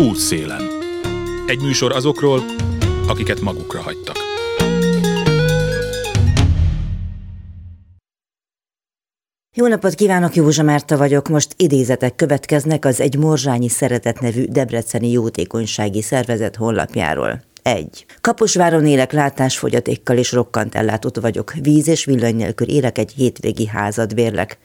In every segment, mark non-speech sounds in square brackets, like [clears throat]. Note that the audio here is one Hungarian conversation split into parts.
Útszélen. Egy műsor azokról, akiket magukra hagytak. Jó napot kívánok, Józsa Márta vagyok. Most idézetek következnek az Egy Morzsányi Szeretet nevű debreceni jótékonysági szervezet honlapjáról. 1. Kaposváron élek látásfogyatékkal és rokkant ellátott vagyok. Víz és villany nélkül élek egy hétvégi házad bérlek.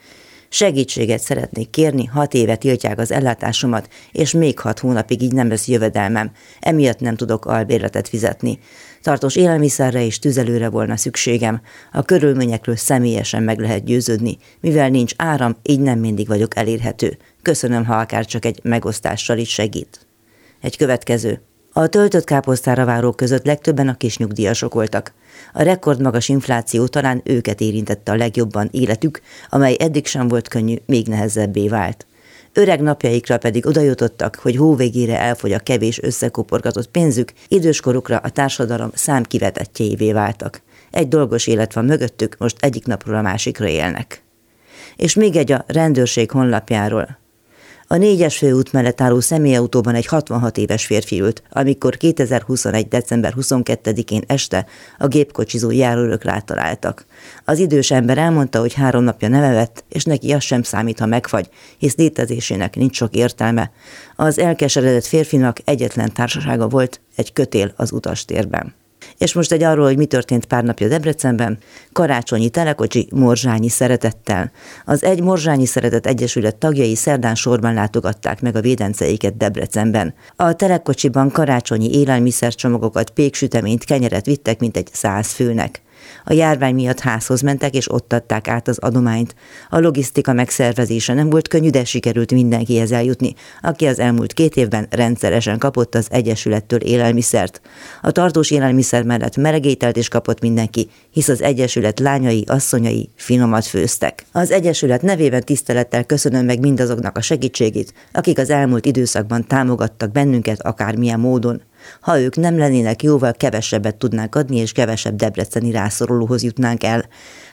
Segítséget szeretnék kérni, hat éve tiltják az ellátásomat, és még hat hónapig így nem lesz jövedelmem. Emiatt nem tudok albérletet fizetni. Tartós élelmiszerre és tüzelőre volna szükségem. A körülményekről személyesen meg lehet győződni. Mivel nincs áram, így nem mindig vagyok elérhető. Köszönöm, ha akár csak egy megosztással is segít. Egy következő. A töltött káposztára várók között legtöbben a kis nyugdíjasok voltak. A rekordmagas infláció talán őket érintette a legjobban életük, amely eddig sem volt könnyű, még nehezebbé vált. Öreg napjaikra pedig odajutottak, hogy hóvégére elfogy a kevés összekoporgatott pénzük, időskorukra a társadalom számkivetettjévé váltak. Egy dolgos élet van mögöttük, most egyik napról a másikra élnek. És még egy a rendőrség honlapjáról. A négyes főút mellett álló személyautóban egy 66 éves férfi ült, amikor 2021. december 22-én este a gépkocsizó járőrök rátaláltak. Az idős ember elmondta, hogy három napja nem evett, és neki az sem számít, ha megfagy, hisz létezésének nincs sok értelme. Az elkeseredett férfinak egyetlen társasága volt, egy kötél az utastérben. És most egy arról, hogy mi történt pár napja Debrecenben, karácsonyi telekocsi morzsányi szeretettel. Az Egy Morzsányi Szeretet Egyesület tagjai szerdán sorban látogatták meg a védenceiket Debrecenben. A telekocsiban karácsonyi élelmiszercsomagokat, péksüteményt, kenyeret vittek, mint egy száz főnek. A járvány miatt házhoz mentek, és ott adták át az adományt. A logisztika megszervezése nem volt könnyű, de sikerült mindenkihez eljutni, aki az elmúlt két évben rendszeresen kapott az Egyesülettől élelmiszert. A tartós élelmiszer mellett melegételt is kapott mindenki, hisz az Egyesület lányai, asszonyai finomat főztek. Az Egyesület nevében tisztelettel köszönöm meg mindazoknak a segítségét, akik az elmúlt időszakban támogattak bennünket akármilyen módon. Ha ők nem lennének, jóval kevesebbet tudnánk adni, és kevesebb debreceni rászorulóhoz jutnánk el.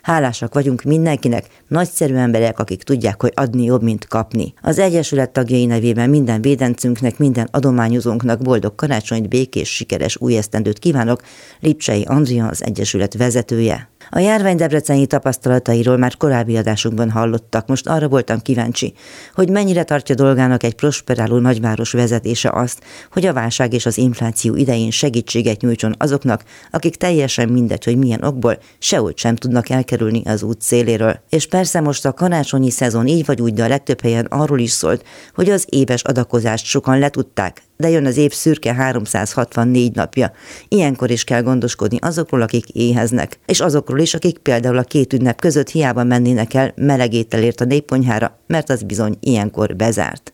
Hálásak vagyunk mindenkinek, nagyszerű emberek, akik tudják, hogy adni jobb, mint kapni. Az Egyesület tagjai nevében minden védencünknek, minden adományozónknak boldog karácsonyt, békés, sikeres új esztendőt kívánok, Lipcsei Andrea, az Egyesület vezetője. A járvány debreceni tapasztalatairól már korábbi adásunkban hallottak, most arra voltam kíváncsi, hogy mennyire tartja dolgának egy prosperáló nagyváros vezetése azt, hogy a válság és az infláció idején segítséget nyújtson azoknak, akik teljesen mindegy, hogy milyen okból sehogy sem tudnak elkerülni az út széléről. És persze most a karácsonyi szezon így vagy úgy, de a legtöbb helyen arról is szólt, hogy az éves adakozást sokan letudták, de jön az év szürke 364 napja. Ilyenkor is kell gondoskodni azokról, akik éheznek, és azokról is, akik például a két ünnep között hiába mennének el melegételért a népponyhára, mert az bizony ilyenkor bezárt.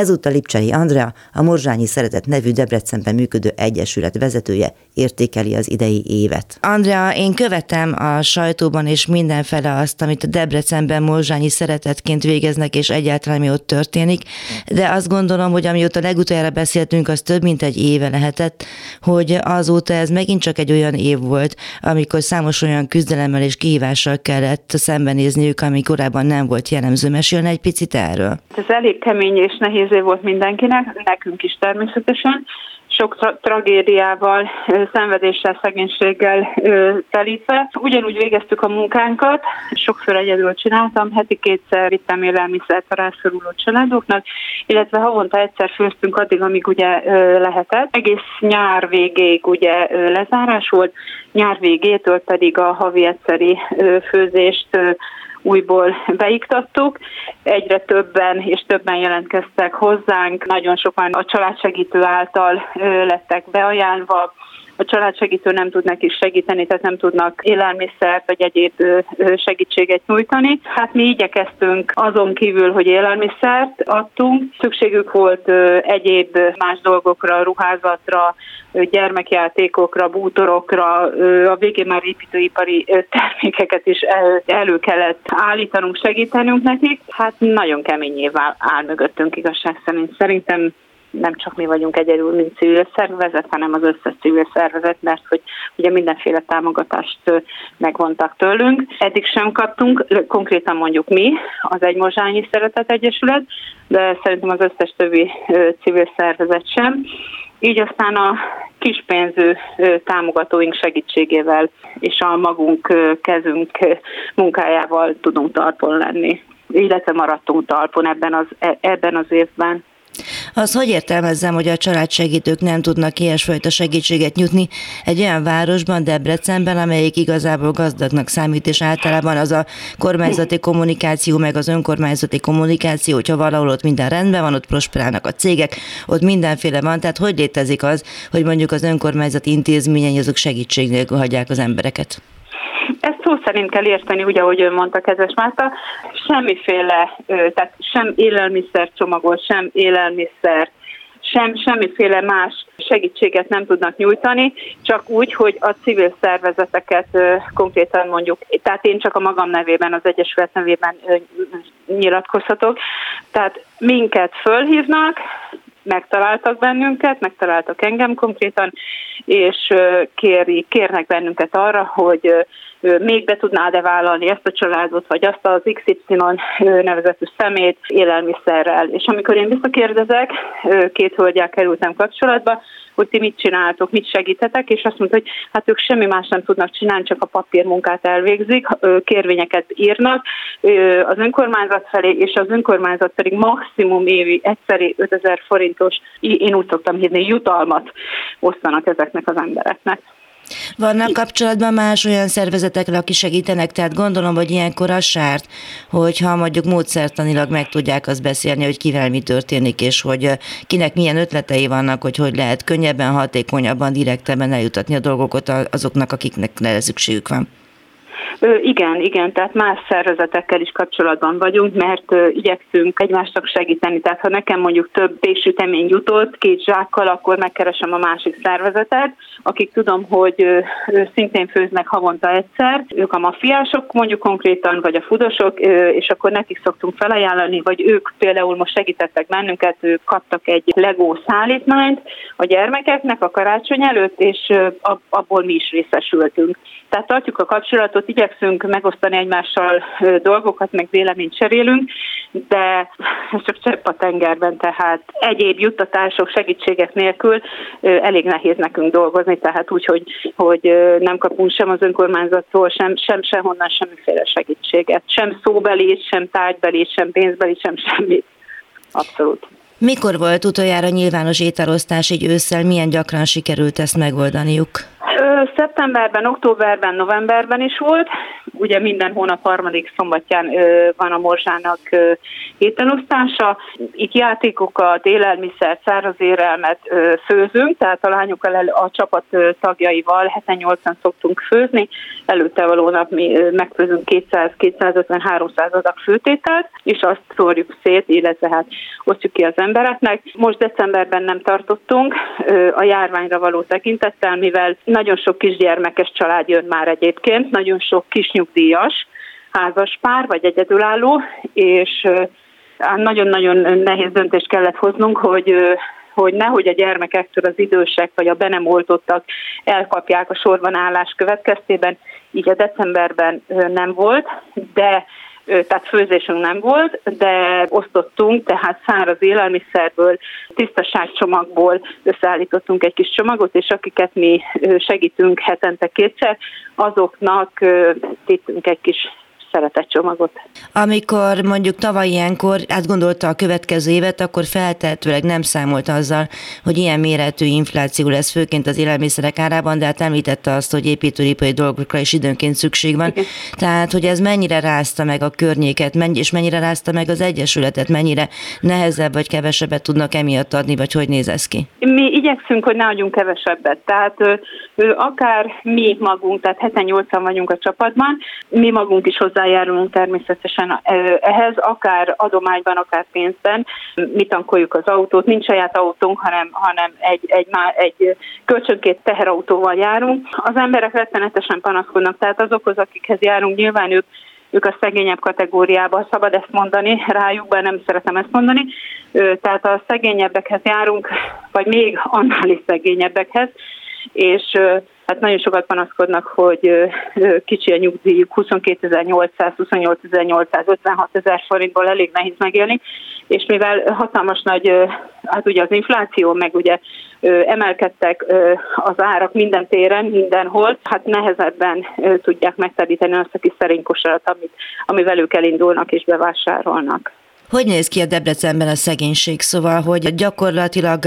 Ezúttal Lipcsei Andrea, a Morzsányi Szeretet nevű Debrecenben működő egyesület vezetője értékeli az idei évet. Andrea, én követem a sajtóban és mindenfele azt, amit a Debrecenben Morzsányi Szeretetként végeznek, és egyáltalán mi ott történik, de azt gondolom, hogy amióta legutoljára beszéltünk, az több mint egy éve lehetett, hogy azóta ez megint csak egy olyan év volt, amikor számos olyan küzdelemmel és kihívással kellett szembenézniük, ami korábban nem volt jellemző. Mesélne egy picit erről? Ez elég kemény és nehéz év volt mindenkinek, nekünk is természetesen. Sok tra- tragédiával, szenvedéssel, szegénységgel telítve. Ugyanúgy végeztük a munkánkat, sokszor egyedül csináltam, heti kétszer vittem élelmiszert a rászoruló családoknak, illetve havonta egyszer főztünk addig, amíg ugye lehetett. Egész nyár végéig ugye lezárás volt, nyár végétől pedig a havi egyszeri főzést újból beiktattuk. Egyre többen és többen jelentkeztek hozzánk, nagyon sokan a családsegítő által lettek beajánlva, a családsegítő nem tud neki segíteni, tehát nem tudnak élelmiszert vagy egyéb segítséget nyújtani. Hát mi igyekeztünk azon kívül, hogy élelmiszert adtunk. Szükségük volt egyéb más dolgokra, ruházatra, gyermekjátékokra, bútorokra, a végén már építőipari termékeket is elő kellett állítanunk, segítenünk nekik. Hát nagyon kemény év áll mögöttünk igazság szerint. Szerintem nem csak mi vagyunk egyedül, mint civil szervezet, hanem az összes civil szervezet, mert hogy ugye mindenféle támogatást megvontak tőlünk. Eddig sem kaptunk, konkrétan mondjuk mi, az egy Mozsányi Szeretet Egyesület, de szerintem az összes többi civil szervezet sem. Így aztán a kispénzű támogatóink segítségével és a magunk kezünk munkájával tudunk talpon lenni, illetve maradtunk talpon ebben az, e, ebben az évben. Az hogy értelmezzem, hogy a családsegítők nem tudnak ilyesfajta segítséget nyújtni egy olyan városban, Debrecenben, amelyik igazából gazdagnak számít, és általában az a kormányzati kommunikáció, meg az önkormányzati kommunikáció, hogyha valahol ott minden rendben van, ott prosperálnak a cégek, ott mindenféle van, tehát hogy létezik az, hogy mondjuk az önkormányzati intézményei azok segítség nélkül hagyják az embereket? Szó szerint kell érteni, ugye, ahogy ön mondta, kedves Márta, semmiféle, tehát sem élelmiszer csomagot, sem élelmiszer, sem semmiféle más segítséget nem tudnak nyújtani, csak úgy, hogy a civil szervezeteket konkrétan mondjuk, tehát én csak a magam nevében, az Egyesület nevében nyilatkozhatok, tehát minket fölhívnak, megtaláltak bennünket, megtaláltak engem konkrétan, és kéri, kérnek bennünket arra, hogy még be tudnád-e vállalni ezt a családot, vagy azt az XY nevezetű szemét élelmiszerrel. És amikor én visszakérdezek, két hölgyel kerültem kapcsolatba, hogy ti mit csináltok, mit segítetek, és azt mondta, hogy hát ők semmi más nem tudnak csinálni, csak a papírmunkát elvégzik, kérvényeket írnak az önkormányzat felé, és az önkormányzat pedig maximum évi egyszeri 5000 forintos, én úgy szoktam hívni, jutalmat osztanak ezeknek az embereknek. Vannak kapcsolatban más olyan szervezetekre, aki segítenek, tehát gondolom, hogy ilyenkor az sárt, hogyha mondjuk módszertanilag meg tudják azt beszélni, hogy kivel mi történik, és hogy kinek milyen ötletei vannak, hogy hogy lehet könnyebben, hatékonyabban, direktebben eljutatni a dolgokat azoknak, akiknek szükségük van. Igen, igen, tehát más szervezetekkel is kapcsolatban vagyunk, mert igyekszünk egymásnak segíteni. Tehát ha nekem mondjuk több péksütemény jutott két zsákkal, akkor megkeresem a másik szervezetet, akik tudom, hogy szintén főznek havonta egyszer. Ők a mafiások mondjuk konkrétan, vagy a fudosok, és akkor nekik szoktunk felajánlani, vagy ők például most segítettek bennünket, ők kaptak egy Lego szállítmányt a gyermekeknek a karácsony előtt, és abból mi is részesültünk. Tehát tartjuk a kapcsolatot, igyekszünk megosztani egymással dolgokat, meg véleményt cserélünk, de ez csak csepp a tengerben, tehát egyéb juttatások, segítségek nélkül elég nehéz nekünk dolgozni, tehát úgy, hogy, hogy nem kapunk sem az önkormányzattól, sem, sem sehonnan semmiféle segítséget, sem szóbeli, sem tárgybeli, sem pénzbeli, sem semmit. Abszolút. Mikor volt utoljára nyilvános ételosztás egy ősszel, milyen gyakran sikerült ezt megoldaniuk? Szeptemberben, októberben, novemberben is volt. Ugye minden hónap harmadik szombatján van a morzsának ételosztása. Itt játékokat, élelmiszer, száraz érelmet főzünk, tehát a lányokkal a csapat tagjaival heten 8 szoktunk főzni. Előtte való nap mi megfőzünk 200-250-300 adag főtételt, és azt szórjuk szét, illetve hát osztjuk ki az embereknek. Most decemberben nem tartottunk a járványra való tekintettel, mivel nagyon sok kisgyermekes család jön már egyébként, nagyon sok kisnyugdíjas, házas pár vagy egyedülálló, és nagyon-nagyon nehéz döntést kellett hoznunk, hogy hogy nehogy a gyermekektől az idősek vagy a be nem oltottak elkapják a sorban állás következtében, így a decemberben nem volt, de tehát főzésünk nem volt, de osztottunk, tehát száraz élelmiszerből, tisztaságcsomagból összeállítottunk egy kis csomagot, és akiket mi segítünk hetente kétszer, azoknak tittünk egy kis szeretetcsomagot. Amikor mondjuk tavaly ilyenkor átgondolta a következő évet, akkor feltehetőleg nem számolt azzal, hogy ilyen méretű infláció lesz, főként az élelmiszerek árában, de hát említette azt, hogy építőipari dolgokra is időnként szükség van. Igen. Tehát, hogy ez mennyire rázta meg a környéket, és mennyire rázta meg az Egyesületet, mennyire nehezebb vagy kevesebbet tudnak emiatt adni, vagy hogy néz ez ki? Mi igyekszünk, hogy ne adjunk kevesebbet. Tehát akár mi magunk, tehát 7-8 vagyunk a csapatban, mi magunk is hozzá hozzájárulunk természetesen ehhez, akár adományban, akár pénzben. Mi tankoljuk az autót, nincs saját autónk, hanem, hanem egy, egy, egy kölcsönkét teherautóval járunk. Az emberek rettenetesen panaszkodnak, tehát azokhoz, akikhez járunk, nyilván ők ők a szegényebb kategóriába, szabad ezt mondani rájuk, bár nem szeretem ezt mondani. Tehát a szegényebbekhez járunk, vagy még annál is szegényebbekhez, és hát nagyon sokat panaszkodnak, hogy kicsi a nyugdíjuk, 22.800, 28.856 ezer forintból elég nehéz megélni, és mivel hatalmas nagy, hát ugye az infláció, meg ugye emelkedtek az árak minden téren, mindenhol, hát nehezebben tudják megteríteni azt a kis szerény amit, amivel ők elindulnak és bevásárolnak. Hogy néz ki a Debrecenben a szegénység? Szóval, hogy gyakorlatilag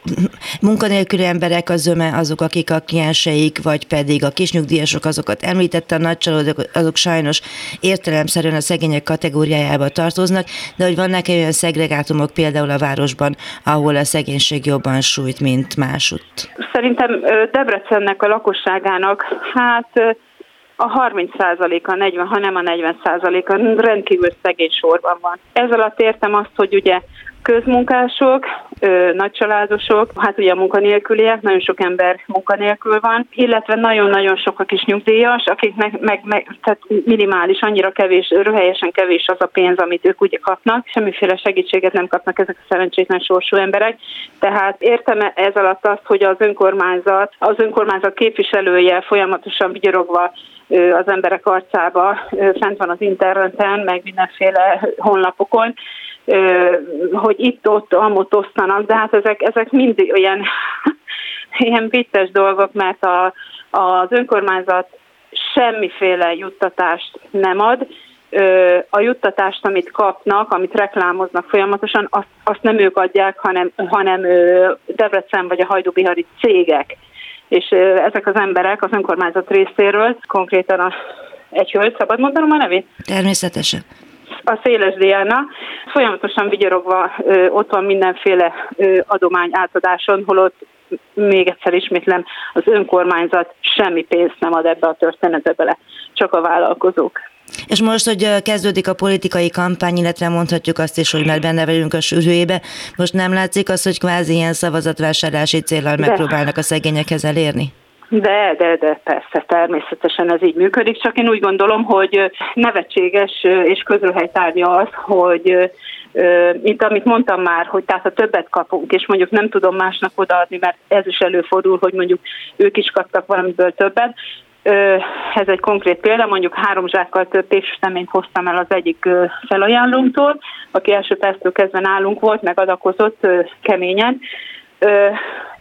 [clears throat] munkanélküli emberek az öme azok, akik a klienseik, vagy pedig a kisnyugdíjasok, azokat említette a nagycsalódok, azok sajnos értelemszerűen a szegények kategóriájába tartoznak, de hogy vannak -e olyan szegregátumok például a városban, ahol a szegénység jobban sújt, mint másutt? Szerintem Debrecennek a lakosságának, hát a 30%-a, 40, ha nem a 40%-a rendkívül szegény sorban van. Ez alatt értem azt, hogy ugye közmunkások, nagycsaládosok, hát ugye a munkanélküliek, nagyon sok ember munkanélkül van, illetve nagyon-nagyon sok a kis nyugdíjas, akiknek meg, meg tehát minimális, annyira kevés, röhelyesen kevés az a pénz, amit ők ugye kapnak, semmiféle segítséget nem kapnak ezek a szerencsétlen sorsú emberek. Tehát értem ez alatt azt, hogy az önkormányzat, az önkormányzat képviselője folyamatosan vigyorogva az emberek arcába, fent van az interneten, meg mindenféle honlapokon, hogy itt-ott amott osztanak, de hát ezek, ezek mind olyan [laughs] ilyen vicces dolgok, mert a, az önkormányzat semmiféle juttatást nem ad, a juttatást, amit kapnak, amit reklámoznak folyamatosan, azt, azt nem ők adják, hanem, hanem Debrecen vagy a hajdubihari cégek. És ezek az emberek az önkormányzat részéről, konkrétan a, egy hölgy, szabad mondanom a nevét? Természetesen a Széles Diana folyamatosan vigyorogva ö, ott van mindenféle ö, adomány átadáson, holott még egyszer ismétlem, az önkormányzat semmi pénzt nem ad ebbe a történetbe bele, csak a vállalkozók. És most, hogy kezdődik a politikai kampány, illetve mondhatjuk azt is, hogy már benne vagyunk a sűrűjébe, most nem látszik az, hogy kvázi ilyen szavazatvásárlási céllal megpróbálnak a szegényekhez elérni? De, de, de persze, természetesen ez így működik, csak én úgy gondolom, hogy nevetséges és közröhelytárgya az, hogy mint amit mondtam már, hogy tehát ha többet kapunk, és mondjuk nem tudom másnak odaadni, mert ez is előfordul, hogy mondjuk ők is kaptak valamiből többet, ez egy konkrét példa, mondjuk három zsákkal több péksüteményt hoztam el az egyik felajánlónktól, aki első perctől kezdve nálunk volt, meg adakozott keményen,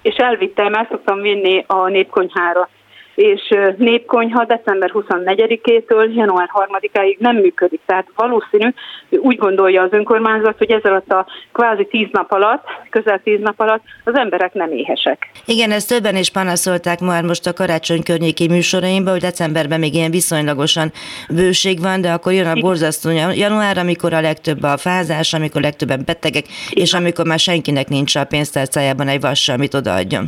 és elvittem, el szoktam vinni a népkonyhára és népkonyha december 24-től január 3-áig nem működik. Tehát valószínű, úgy gondolja az önkormányzat, hogy ez alatt a kvázi tíz nap alatt, közel tíz nap alatt az emberek nem éhesek. Igen, ezt többen is panaszolták már most a karácsony környéki műsoraimban, hogy decemberben még ilyen viszonylagosan bőség van, de akkor jön a borzasztó január, amikor a legtöbb a fázás, amikor legtöbben betegek, és amikor már senkinek nincs a pénztárcájában egy vassal, amit odaadjon.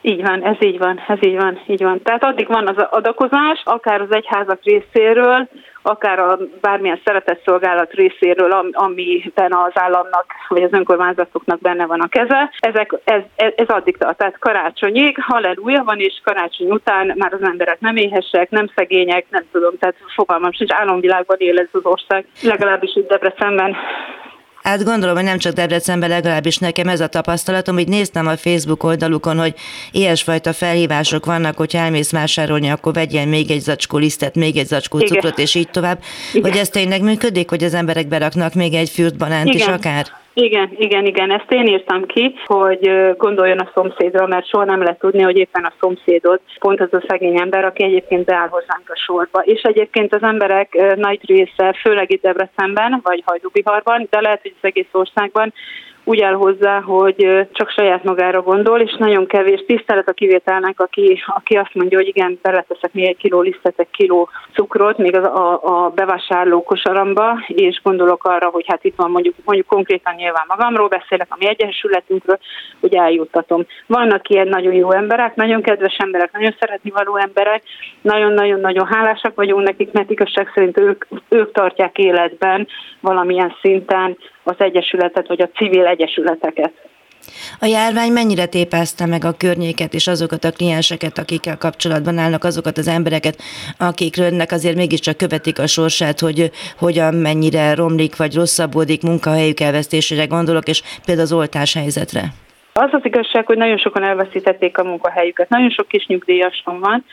Így van, ez így van, ez így van, így van. Tehát addig van az adakozás, akár az egyházak részéről, akár a bármilyen szeretetszolgálat részéről, amiben az államnak vagy az önkormányzatoknak benne van a keze. Ezek, ez, ez, ez addig tart. Tehát karácsonyig, halleluja van, és karácsony után már az emberek nem éhesek, nem szegények, nem tudom, tehát fogalmam sincs, álomvilágban él ez az ország, legalábbis itt Debrecenben Hát gondolom, hogy nem csak Debrecenben, legalábbis nekem ez a tapasztalatom, hogy néztem a Facebook oldalukon, hogy ilyesfajta felhívások vannak, hogy elmész vásárolni, akkor vegyél még egy zacskó lisztet, még egy zacskó Igen. cukrot, és így tovább. Igen. Hogy ez tényleg működik, hogy az emberek beraknak még egy fürt banánt Igen. is akár? Igen, igen, igen, ezt én írtam ki, hogy gondoljon a szomszédra, mert soha nem lehet tudni, hogy éppen a szomszédod pont az a szegény ember, aki egyébként beáll hozzánk a sorba. És egyébként az emberek nagy része, főleg itt Debrecenben, vagy Hajdúbiharban, de lehet, hogy az egész országban úgy áll hozzá, hogy csak saját magára gondol, és nagyon kevés tisztelet a kivételnek, aki, aki azt mondja, hogy igen, beleteszek még egy kiló lisztet, egy kiló cukrot, még az a, a bevásárló kosaramba, és gondolok arra, hogy hát itt van mondjuk, mondjuk konkrétan nyilván magamról beszélek, ami egyesületünkről, hogy eljuttatom. Vannak ilyen nagyon jó emberek, nagyon kedves emberek, nagyon szeretni való emberek, nagyon-nagyon-nagyon hálásak vagyunk nekik, mert igazság szerint ők, ők tartják életben valamilyen szinten az egyesületet, vagy a civil egyesületeket. A járvány mennyire tépázta meg a környéket és azokat a klienseket, akikkel kapcsolatban állnak, azokat az embereket, akiknek azért mégiscsak követik a sorsát, hogy hogyan mennyire romlik vagy rosszabbodik munkahelyük elvesztésére gondolok, és például az oltás helyzetre? Az az igazság, hogy nagyon sokan elveszítették a munkahelyüket. Nagyon sok kis nyugdíjason van.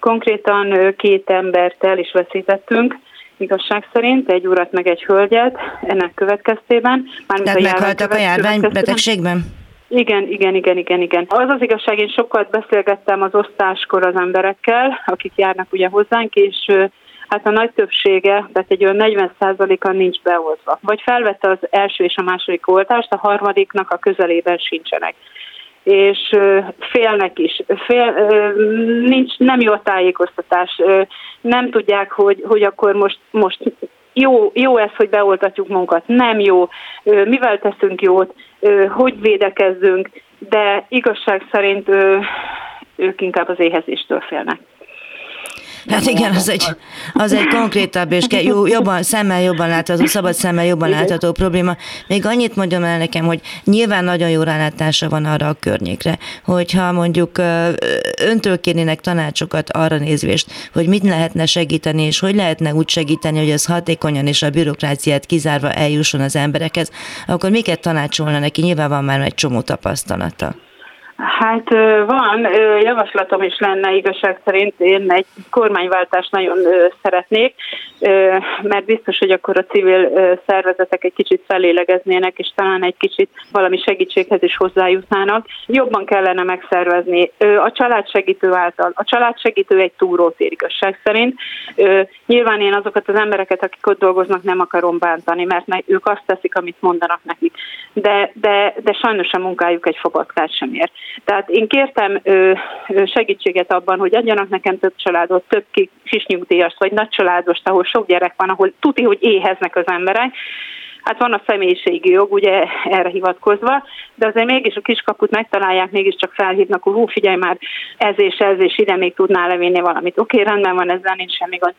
Konkrétan két embert el is veszítettünk igazság szerint, egy urat meg egy hölgyet ennek következtében. Tehát a meghaltak a járvány betegségben? Igen, igen, igen, igen, igen. Az az igazság, én sokat beszélgettem az osztáskor az emberekkel, akik járnak ugye hozzánk, és hát a nagy többsége, tehát egy olyan 40%-a nincs beoltva. Vagy felvette az első és a második oltást, a harmadiknak a közelében sincsenek és félnek is. Fél, nincs, nem jó a tájékoztatás, nem tudják, hogy, hogy akkor most, most jó, jó ez, hogy beoltatjuk magunkat, nem jó, mivel teszünk jót, hogy védekezzünk, de igazság szerint ők inkább az éhezéstől félnek. Hát igen, az egy, az egy konkrétabb és jobban, szemmel jobban látható, szabad szemmel jobban látható probléma. Még annyit mondjam el nekem, hogy nyilván nagyon jó rálátása van arra a környékre, hogyha mondjuk öntől kérnének tanácsokat arra nézvést, hogy mit lehetne segíteni, és hogy lehetne úgy segíteni, hogy ez hatékonyan és a bürokráciát kizárva eljusson az emberekhez, akkor miket tanácsolna neki? Nyilván van már egy csomó tapasztalata. Hát van, javaslatom is lenne igazság szerint, én egy kormányváltást nagyon szeretnék, mert biztos, hogy akkor a civil szervezetek egy kicsit felélegeznének, és talán egy kicsit valami segítséghez is hozzájutnának. Jobban kellene megszervezni a családsegítő által. A családsegítő egy túrótér igazság szerint. Nyilván én azokat az embereket, akik ott dolgoznak, nem akarom bántani, mert ők azt teszik, amit mondanak nekik. De, de, de sajnos a munkájuk egy fogadkát sem ér. Tehát én kértem segítséget abban, hogy adjanak nekem több családot, több kis nyugdíjast, vagy nagy családost, ahol sok gyerek van, ahol tuti, hogy éheznek az emberek, Hát van a személyiségi jog, ugye erre hivatkozva, de azért mégis a kiskaput megtalálják, mégiscsak felhívnak, hogy hú, figyelj már, ez és ez, és ide még tudnál levinni valamit. Oké, rendben van, ezzel nincs semmi gond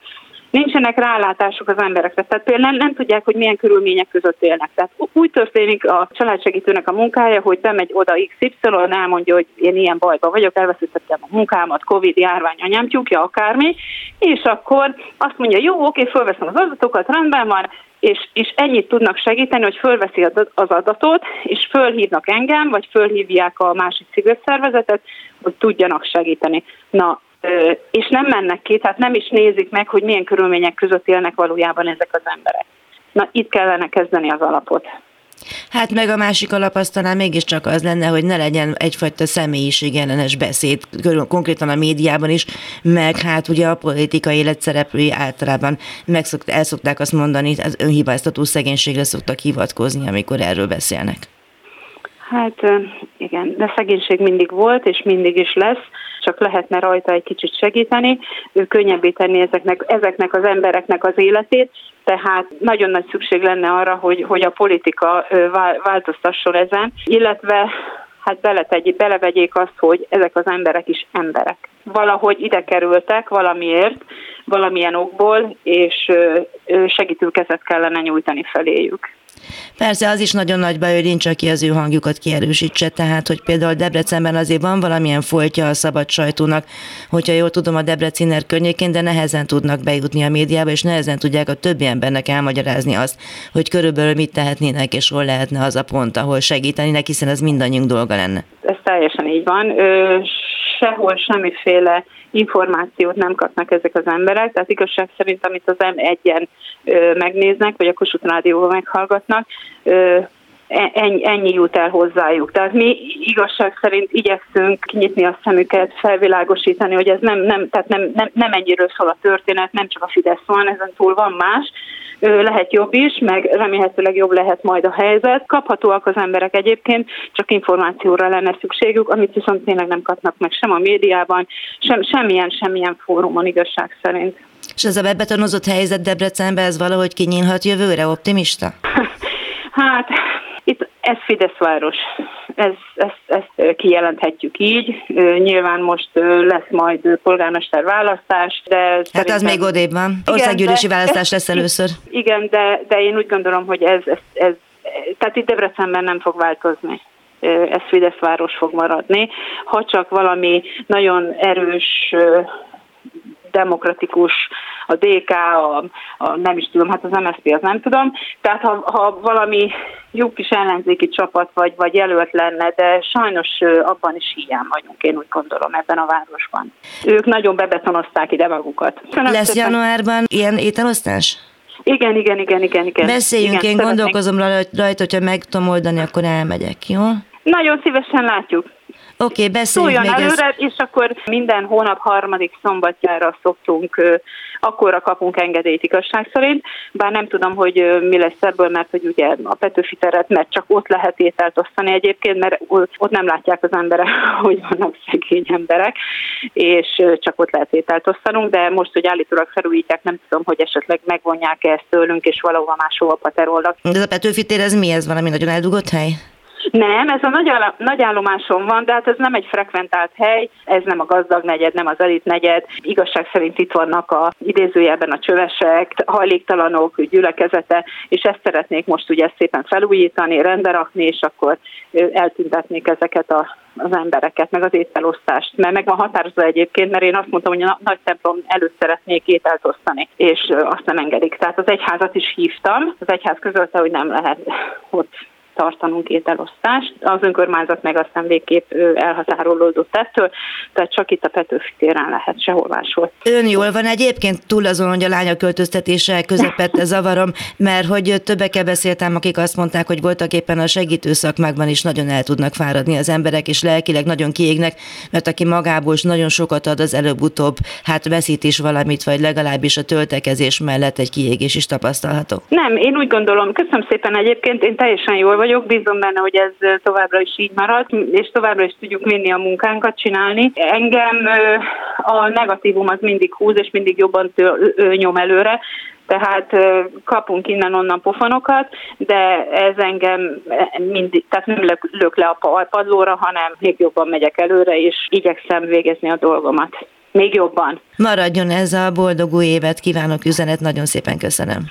nincsenek rálátások az emberekre. Tehát például nem, tudják, hogy milyen körülmények között élnek. Tehát úgy történik a családsegítőnek a munkája, hogy bemegy oda XY, elmondja, hogy én ilyen bajba vagyok, elveszítettem a munkámat, Covid, járvány, anyám tyúkja, akármi, és akkor azt mondja, jó, oké, fölveszem az adatokat, rendben van, és, és ennyit tudnak segíteni, hogy fölveszi az adatot, és fölhívnak engem, vagy fölhívják a másik civil szervezetet, hogy tudjanak segíteni. Na, és nem mennek ki, tehát nem is nézik meg, hogy milyen körülmények között élnek valójában ezek az emberek. Na, itt kellene kezdeni az alapot. Hát meg a másik alap az talán mégiscsak az lenne, hogy ne legyen egyfajta ellenes beszéd, konkrétan a médiában is, meg hát ugye a politikai élet szereplői általában megszokt, el szokták azt mondani, az önhibáztató szegénységre szoktak hivatkozni, amikor erről beszélnek. Hát igen, de szegénység mindig volt, és mindig is lesz, csak lehetne rajta egy kicsit segíteni, könnyebbé tenni ezeknek, ezeknek az embereknek az életét, tehát nagyon nagy szükség lenne arra, hogy, hogy a politika változtasson ezen, illetve hát beletegy, belevegyék azt, hogy ezek az emberek is emberek. Valahogy ide kerültek valamiért, valamilyen okból, és segítőkezet kellene nyújtani feléjük. Persze az is nagyon nagy baj, hogy nincs, aki az ő hangjukat kierősítse, tehát hogy például Debrecenben azért van valamilyen foltja a szabad sajtónak, hogyha jól tudom a Debreciner környékén, de nehezen tudnak bejutni a médiába, és nehezen tudják a többi embernek elmagyarázni azt, hogy körülbelül mit tehetnének, és hol lehetne az a pont, ahol segítenének, hiszen ez mindannyiunk dolga lenne. Ez teljesen így van. Ö, sehol semmiféle információt nem kapnak ezek az emberek, tehát igazság szerint, amit az M1-en megnéznek, vagy a Kossuth Rádióban meghallgatnak, ennyi, ennyi jut el hozzájuk. Tehát mi igazság szerint igyekszünk kinyitni a szemüket, felvilágosítani, hogy ez nem, nem, tehát nem, nem, nem ennyiről szól a történet, nem csak a Fidesz van, ezen túl van más, lehet jobb is, meg remélhetőleg jobb lehet majd a helyzet. Kaphatóak az emberek egyébként, csak információra lenne szükségük, amit viszont tényleg nem kapnak meg sem a médiában, sem, semmilyen, semmilyen fórumon igazság szerint. És ez a bebetonozott helyzet Debrecenben, ez valahogy kinyílhat jövőre, optimista? [laughs] hát ez Fidesz város, ez, ezt, ezt kijelenthetjük így. Nyilván most lesz majd polgármester választás, de Hát az még odébb van. Országgyűlési választás lesz először. [laughs] Igen, de, de én úgy gondolom, hogy ez, ez, ez tehát itt Debrecenben nem fog változni. ez Fidesz város fog maradni. Ha csak valami nagyon erős demokratikus, a DK, a, a nem is tudom, hát az MSZP az nem tudom. Tehát ha, ha valami jó kis ellenzéki csapat vagy, vagy jelölt lenne, de sajnos abban is hiány vagyunk, én úgy gondolom ebben a városban. Ők nagyon bebetonozták ide magukat. Köszönöm Lesz szépen. januárban ilyen ételosztás? Igen, igen, igen, igen, igen. Beszéljünk, igen, én szeretnék. gondolkozom rajta, hogyha meg tudom oldani, akkor elmegyek, jó? Nagyon szívesen látjuk. Oké, okay, beszéljünk Szóljon még előre, ez... és akkor minden hónap harmadik szombatjára szoktunk, akkorra kapunk engedélyt igazság szerint, bár nem tudom, hogy mi lesz ebből, mert hogy ugye a Petőfi teret, mert csak ott lehet ételt osztani egyébként, mert ott nem látják az emberek, [laughs] hogy vannak szegény emberek, és csak ott lehet ételt osztanunk, de most, hogy állítólag felújítják, nem tudom, hogy esetleg megvonják ezt tőlünk, és valahova máshova paterolnak. Ez a Petőfi tér, ez mi ez? Valami nagyon eldugott hely? Nem, ez a nagy, áll- nagy állomáson van, de hát ez nem egy frekventált hely, ez nem a gazdag negyed, nem az elit negyed. Igazság szerint itt vannak a idézőjelben a csövesek, hajléktalanok, gyülekezete, és ezt szeretnék most ugye szépen felújítani, rendbe rakni, és akkor eltüntetnék ezeket a az embereket, meg az ételosztást, mert meg van határozva egyébként, mert én azt mondtam, hogy a nagy templom előtt szeretnék ételt osztani, és azt nem engedik. Tehát az egyházat is hívtam, az egyház közölte, hogy nem lehet ott tartanunk ételosztást. Az önkormányzat meg aztán végképp elhatárolódott ettől, tehát csak itt a Petőfi téren lehet, sehol máshol. Ön jól van egyébként túl azon, hogy a lánya költöztetése közepette [laughs] zavarom, mert hogy többekkel beszéltem, akik azt mondták, hogy voltak éppen a segítő szakmákban is nagyon el tudnak fáradni az emberek, és lelkileg nagyon kiégnek, mert aki magából is nagyon sokat ad, az előbb-utóbb hát veszít is valamit, vagy legalábbis a töltekezés mellett egy kiégés is tapasztalható. Nem, én úgy gondolom, köszönöm szépen egyébként, én teljesen jól vagyok, vagyok, bízom benne, hogy ez továbbra is így marad, és továbbra is tudjuk vinni a munkánkat, csinálni. Engem a negatívum az mindig húz, és mindig jobban nyom előre, tehát kapunk innen-onnan pofonokat, de ez engem mindig, tehát nem lök, lök le a padlóra, hanem még jobban megyek előre, és igyekszem végezni a dolgomat. Még jobban. Maradjon ez a boldog új évet kívánok üzenet, nagyon szépen köszönöm.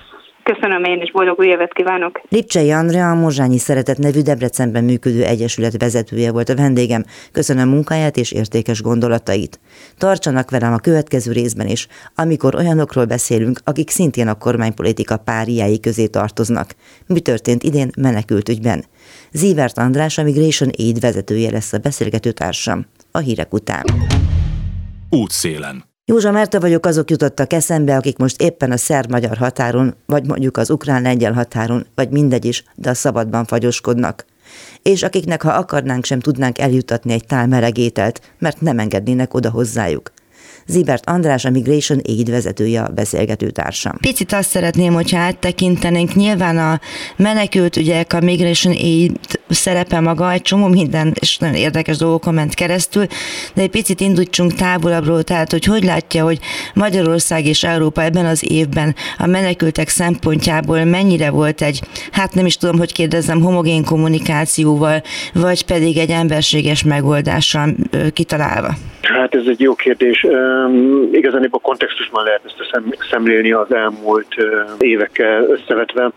Köszönöm én is, boldog új évet kívánok! Lipcsei Andrea, a Morzsányi Szeretet nevű Debrecenben működő egyesület vezetője volt a vendégem. Köszönöm munkáját és értékes gondolatait. Tartsanak velem a következő részben is, amikor olyanokról beszélünk, akik szintén a kormánypolitika páriái közé tartoznak. Mi történt idén menekültügyben? Zívert András, a Migration Aid vezetője lesz a beszélgető társam. A hírek után. Útszélen. Józsa Márta vagyok, azok jutottak eszembe, akik most éppen a szerb-magyar határon, vagy mondjuk az ukrán-lengyel határon, vagy mindegy is, de a szabadban fagyoskodnak. És akiknek, ha akarnánk, sem tudnánk eljutatni egy tál meleg ételt, mert nem engednének oda hozzájuk. Zibert András, a Migration Aid vezetője a beszélgető társam. Picit azt szeretném, hogyha áttekintenénk. Nyilván a menekült ügyek, a Migration Aid szerepe maga egy csomó minden, és nagyon érdekes dolgokon ment keresztül, de egy picit indítsunk távolabbról, tehát hogy hogy látja, hogy Magyarország és Európa ebben az évben a menekültek szempontjából mennyire volt egy, hát nem is tudom, hogy kérdezzem, homogén kommunikációval, vagy pedig egy emberséges megoldással kitalálva? Hát ez egy jó kérdés. Um, igazán a kontextusban lehet ezt szem, szemlélni az elmúlt uh, évekkel összevetve.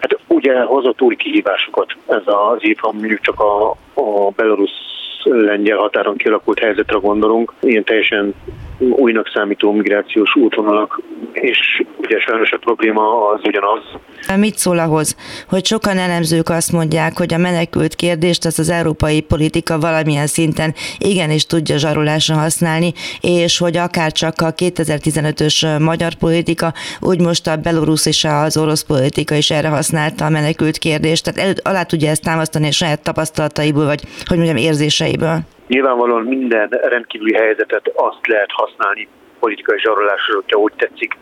Hát ugye hozott új kihívásokat ez az év, mondjuk csak a, a belorusz lengyel határon kialakult helyzetre gondolunk, ilyen teljesen újnak számító migrációs útvonalak, és ugye sajnos a probléma az ugyanaz. Mit szól ahhoz, hogy sokan elemzők azt mondják, hogy a menekült kérdést az az európai politika valamilyen szinten igenis tudja zsarolásra használni, és hogy akár csak a 2015-ös magyar politika, úgy most a belorusz és az orosz politika is erre használta a menekült kérdést, tehát el, alá tudja ezt támasztani a saját tapasztalataiból, vagy hogy mondjam érzéseiből? Nyilvánvalóan minden rendkívüli helyzetet azt lehet használni politikai zsarolásra, hogyha úgy tetszik.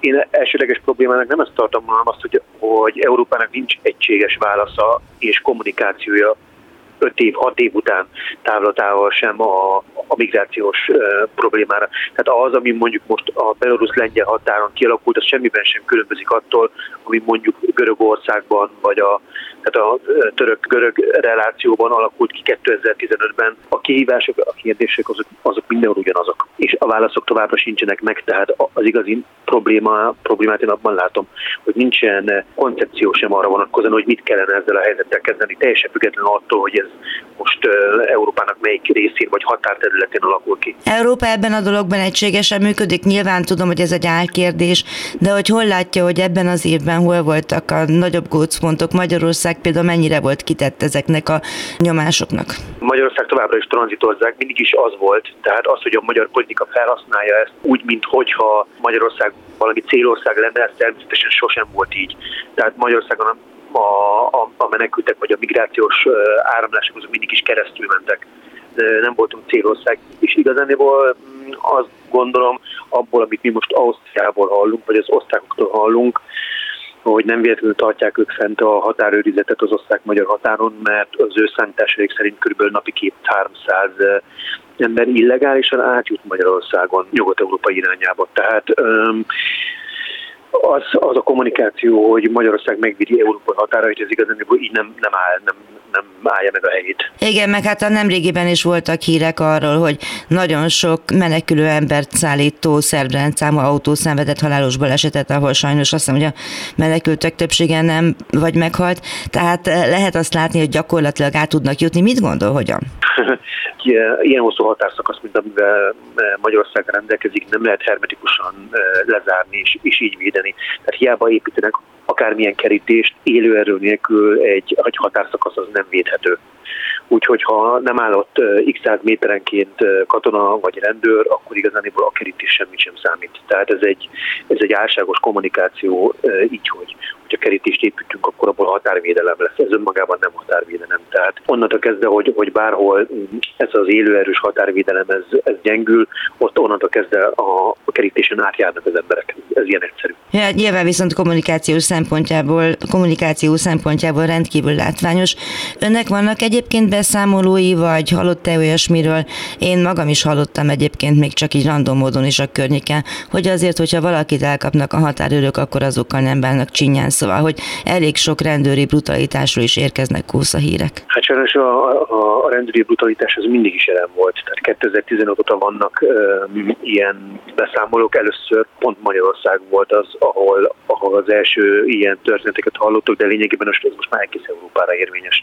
Én elsődleges problémának nem ezt tartom, hanem azt, hogy, hogy Európának nincs egységes válasza és kommunikációja 5 év, 6 év után távlatával sem a, a migrációs uh, problémára. Tehát az, ami mondjuk most a belorusz-lengyel határon kialakult, az semmiben sem különbözik attól, ami mondjuk Görögországban, vagy a, tehát a török-görög relációban alakult ki 2015-ben. A kihívások, a kérdések azok, azok mindenhol ugyanazok. És a válaszok továbbra sincsenek meg, tehát az igazi probléma, problémát én abban látom, hogy nincsen koncepció sem arra vonatkozóan, hogy mit kellene ezzel a helyzettel kezdeni, teljesen függetlenül attól, hogy ez most Európának melyik részén vagy határterületén alakul ki. Európa ebben a dologban egységesen működik. Nyilván tudom, hogy ez egy álkérdés, de hogy hol látja, hogy ebben az évben hol voltak a nagyobb gócpontok? Magyarország például mennyire volt kitett ezeknek a nyomásoknak? Magyarország továbbra is tranzitország, mindig is az volt. Tehát az, hogy a magyar politika felhasználja ezt úgy, mint hogyha Magyarország valami célország lenne, ez természetesen sosem volt így. Tehát Magyarországon a, a, a menekültek vagy a migrációs áramlások azok mindig is keresztül mentek. Nem voltunk célország, és igazániból mm, azt gondolom, abból, amit mi most Ausztriából hallunk, vagy az osztrákoktól hallunk, hogy nem véletlenül tartják ők fent a határőrizetet az osztrák-magyar határon, mert az ő számításaik szerint kb. napi 200 ember illegálisan átjut Magyarországon nyugat-európa irányába. Tehát öm, az, az a kommunikáció, hogy Magyarország megvédi Európa határait, ez igazán így nem, nem, áll, nem, nem állja meg a helyét. Igen, meg hát a nemrégiben is voltak hírek arról, hogy nagyon sok menekülő embert szállító szerb rendszámú autó szenvedett halálos balesetet, ahol sajnos azt hiszem, hogy a menekültek többsége nem vagy meghalt. Tehát eh, lehet azt látni, hogy gyakorlatilag át tudnak jutni. Mit gondol, hogyan? [laughs] Ilyen hosszú határszakasz, mint amivel eh, Magyarország rendelkezik, nem lehet hermetikusan eh, lezárni és, és így védeni. Tehát hiába építenek akármilyen kerítést, élőerő nélkül egy, egy határszakasz az nem védhető. Úgyhogy ha nem állott x száz méterenként katona vagy rendőr, akkor igazán a kerítés semmi sem számít. Tehát ez egy, ez egy álságos kommunikáció így, hogy ha kerítést építünk, akkor abból határvédelem lesz. Ez önmagában nem határvédelem. Tehát onnantól kezdve, hogy, hogy bárhol ez az élőerős határvédelem ez, ez gyengül, ott onnantól kezdve a, a kerítésen átjárnak az emberek. Ez ilyen egyszerű. Ja, nyilván viszont kommunikációs szempontjából, kommunikáció szempontjából rendkívül látványos. Önnek vannak egyébként beszámolói, vagy hallott-e olyasmiről? Én magam is hallottam egyébként még csak így random módon is a környéken, hogy azért, hogyha valakit elkapnak a határőrök, akkor azokkal nem bánnak csinyán Szóval, hogy elég sok rendőri brutalitásról is érkeznek hírek. Hát sajnos a, a, a rendőri brutalitás az mindig is jelen volt. Tehát 2015 óta vannak um, ilyen beszámolók. Először pont Magyarország volt az, ahol, ahol az első ilyen történeteket hallottuk, de lényegében most, most már egész Európára érvényes.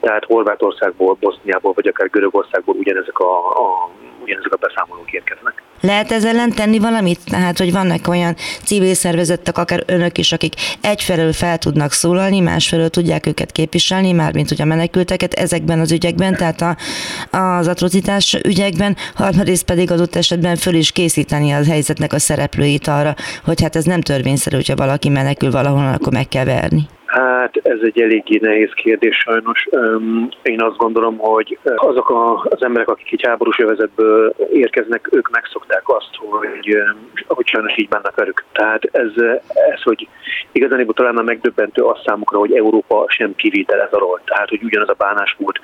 Tehát Horvátországból, Boszniából, vagy akár Görögországból ugyanezek a, a ugyanezek a beszámolók érkeznek. Lehet ezzel ellen tenni valamit? Tehát, hogy vannak olyan civil szervezetek, akár önök is, akik egyfelől fel tudnak szólalni, másfelől tudják őket képviselni, mármint hogy a menekülteket ezekben az ügyekben, tehát a, az atrocitás ügyekben, harmadrészt pedig adott esetben föl is készíteni az helyzetnek a szereplőit arra, hogy hát ez nem törvényszerű, hogyha valaki menekül valahonnan, akkor meg kell verni. Hát ez egy eléggé nehéz kérdés sajnos. Én azt gondolom, hogy azok az emberek, akik egy háborús övezetből érkeznek, ők megszokták azt, hogy, hogy sajnos így bánnak velük. Tehát ez, ez hogy igazán talán a megdöbbentő az számukra, hogy Európa sem kivétel ez alól. Tehát, hogy ugyanaz a bánásmód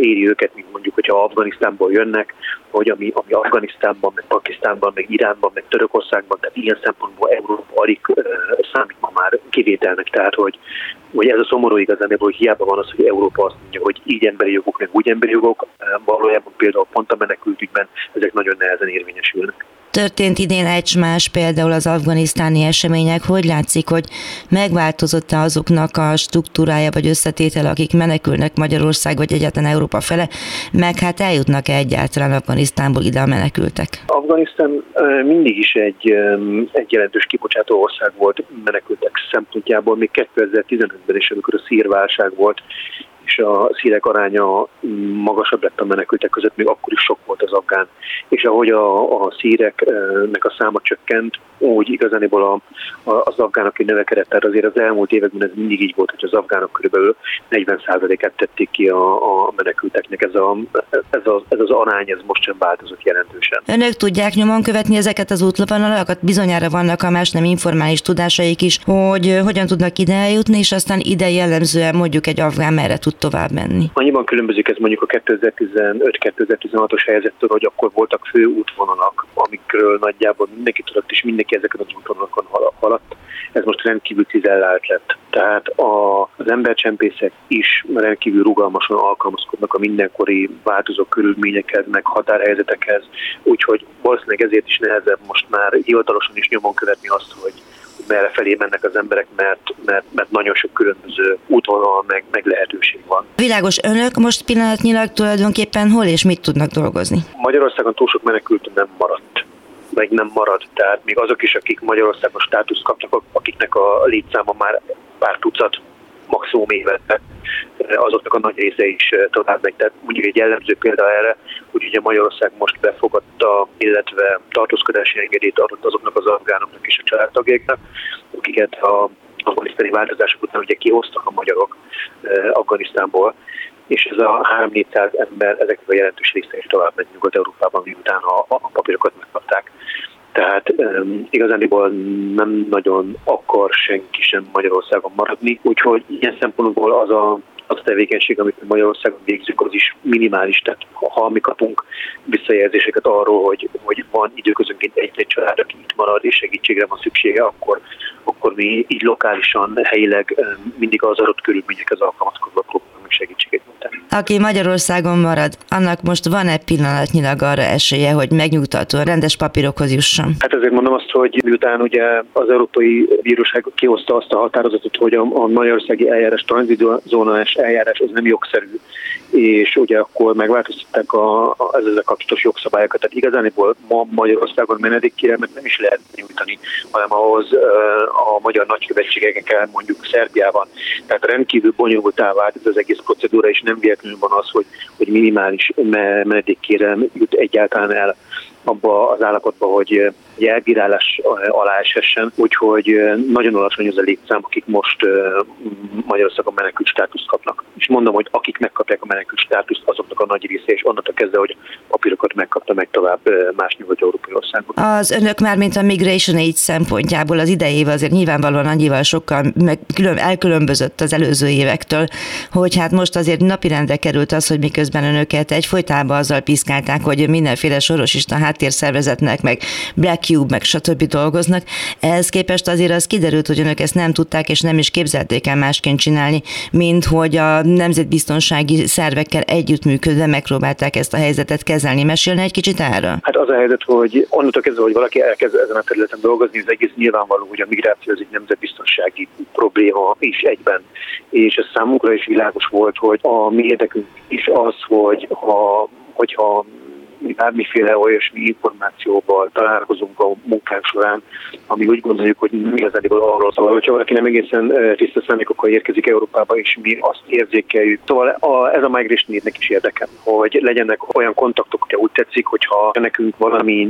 éri őket, mint mondjuk, hogyha Afganisztánból jönnek, hogy ami, ami Afganisztánban, meg Pakisztánban, meg Iránban, meg Törökországban, tehát ilyen szempontból Európa alig számít ma már kivételnek. Tehát, hogy hogy ez a szomorú igazán, hogy hiába van az, hogy Európa azt mondja, hogy így emberi jogok, meg úgy emberi jogok, valójában például pont a menekültügyben ezek nagyon nehezen érvényesülnek. Történt idén egy más, például az afganisztáni események. Hogy látszik, hogy megváltozott-e azoknak a struktúrája vagy összetétel, akik menekülnek Magyarország vagy egyáltalán Európa fele, meg hát eljutnak-e egyáltalán Afganisztánból ide a menekültek? Afganisztán mindig is egy, egy jelentős kibocsátó ország volt menekültek szempontjából, még 2015-ben is, amikor a szírválság volt, és a szírek aránya magasabb lett a menekültek között, még akkor is sok volt az afgán. És ahogy a, a szíreknek a száma csökkent, úgy igazániból a, a, az afgánok egy növekedett, tehát azért az elmúlt években ez mindig így volt, hogy az afgánok körülbelül 40%-át tették ki a, a menekülteknek. Ez, a, ez, a, ez az arány, ez most sem változott jelentősen. Önök tudják nyomon követni ezeket az útvonalakat? Bizonyára vannak a más nem informális tudásaik is, hogy hogyan tudnak ide eljutni, és aztán ide jellemzően mondjuk egy afgán merre tud tud tovább menni? Annyiban különbözik ez mondjuk a 2015-2016-os helyzettől, hogy akkor voltak fő útvonalak, amikről nagyjából mindenki tudott, és mindenki ezeken az útvonalakon haladt. Ez most rendkívül cizellált lett. Tehát a, az embercsempészek is rendkívül rugalmasan alkalmazkodnak a mindenkori változó körülményekhez, meg határhelyzetekhez, úgyhogy valószínűleg ezért is nehezebb most már hivatalosan is nyomon követni azt, hogy merre felé mennek az emberek, mert, mert, mert nagyon sok különböző útvonal meg, meg lehetőség van. Világos, önök most pillanatnyilag tulajdonképpen hol és mit tudnak dolgozni? Magyarországon túl sok menekült nem maradt meg nem marad. Tehát még azok is, akik Magyarországon státuszt kaptak, akiknek a létszáma már pár tucat, maximum évente, azoknak a nagy része is tovább megy. Tehát mondjuk egy jellemző példa erre, hogy ugye Magyarország most befogadta, illetve tartózkodási engedélyt adott azoknak az afgánoknak és a családtagjaiknak, akiket a afganisztáni változások után ugye kihoztak a magyarok Afganisztánból, és ez a 3-400 ember ezeknek a jelentős része is tovább megy Nyugat-Európában, miután a, a papírokat megkapták. Tehát um, igazániból nem nagyon akar senki sem Magyarországon maradni, úgyhogy ilyen szempontból az a az a tevékenység, amit Magyarországon végzünk, az is minimális. Tehát ha mi kapunk visszajelzéseket arról, hogy, hogy van időközönként egy-egy család, aki itt marad és segítségre van szüksége, akkor, akkor mi így lokálisan, helyileg mindig az adott körülményekhez alkalmazkodva próbálunk segítséget nyújtani. Aki Magyarországon marad, annak most van-e pillanatnyilag arra esélye, hogy megnyugtató, rendes papírokhoz jusson? Hát azért mondom azt, hogy miután ugye az Európai Bíróság kihozta azt a határozatot, hogy a, a magyarországi eljárás tranzitzónás eljárás az nem jogszerű, és ugye akkor megváltoztatták a, a, ezzel kapcsolatos jogszabályokat. Tehát igazániból ma Magyarországon menedékkérelmet nem is lehet nyújtani, hanem ahhoz a magyar nagykövetségeken kell mondjuk Szerbiában. Tehát rendkívül bonyolultá vált ez az egész procedúra, és nem véletlenül van az, hogy, hogy minimális menedékkérelem jut egyáltalán el abba az állapotba, hogy elbírálás alá esessen, úgyhogy nagyon alacsony az a létszám, akik most Magyarországon menekült státuszt kapnak. És mondom, hogy akik megkapják a menekült státuszt, azoknak a nagy része, és onnantól kezdve, hogy papírokat megkapta meg tovább más nyugat-európai országok. Az önök már, mint a Migration Aid szempontjából az idei azért nyilvánvalóan annyival sokkal meg külön, elkülönbözött az előző évektől, hogy hát most azért napirendre került az, hogy miközben önöket egyfolytában azzal piszkálták, hogy mindenféle sorosista háttérszervezetnek, meg Black Cube, meg stb. dolgoznak. Ehhez képest azért az kiderült, hogy önök ezt nem tudták, és nem is képzelték el másként csinálni, mint hogy a nemzetbiztonsági szervekkel együttműködve megpróbálták ezt a helyzetet kezelni. Mesélni egy kicsit erről? Hát az a helyzet, hogy onnantól kezdve, hogy valaki elkezd ezen a területen dolgozni, az egész nyilvánvaló, hogy a migráció az egy nemzetbiztonsági probléma is egyben. És ez számunkra is világos volt, hogy a mi érdekünk is az, hogy ha, hogyha mi bármiféle olyasmi információval találkozunk a munkánk során, ami úgy gondoljuk, hogy mi igazából arról szól, hogyha valaki nem egészen tiszta szándékokkal érkezik Európába, és mi azt érzékeljük. Szóval a, ez a migration need is érdekel, hogy legyenek olyan kontaktok, hogy úgy tetszik, hogyha nekünk valami,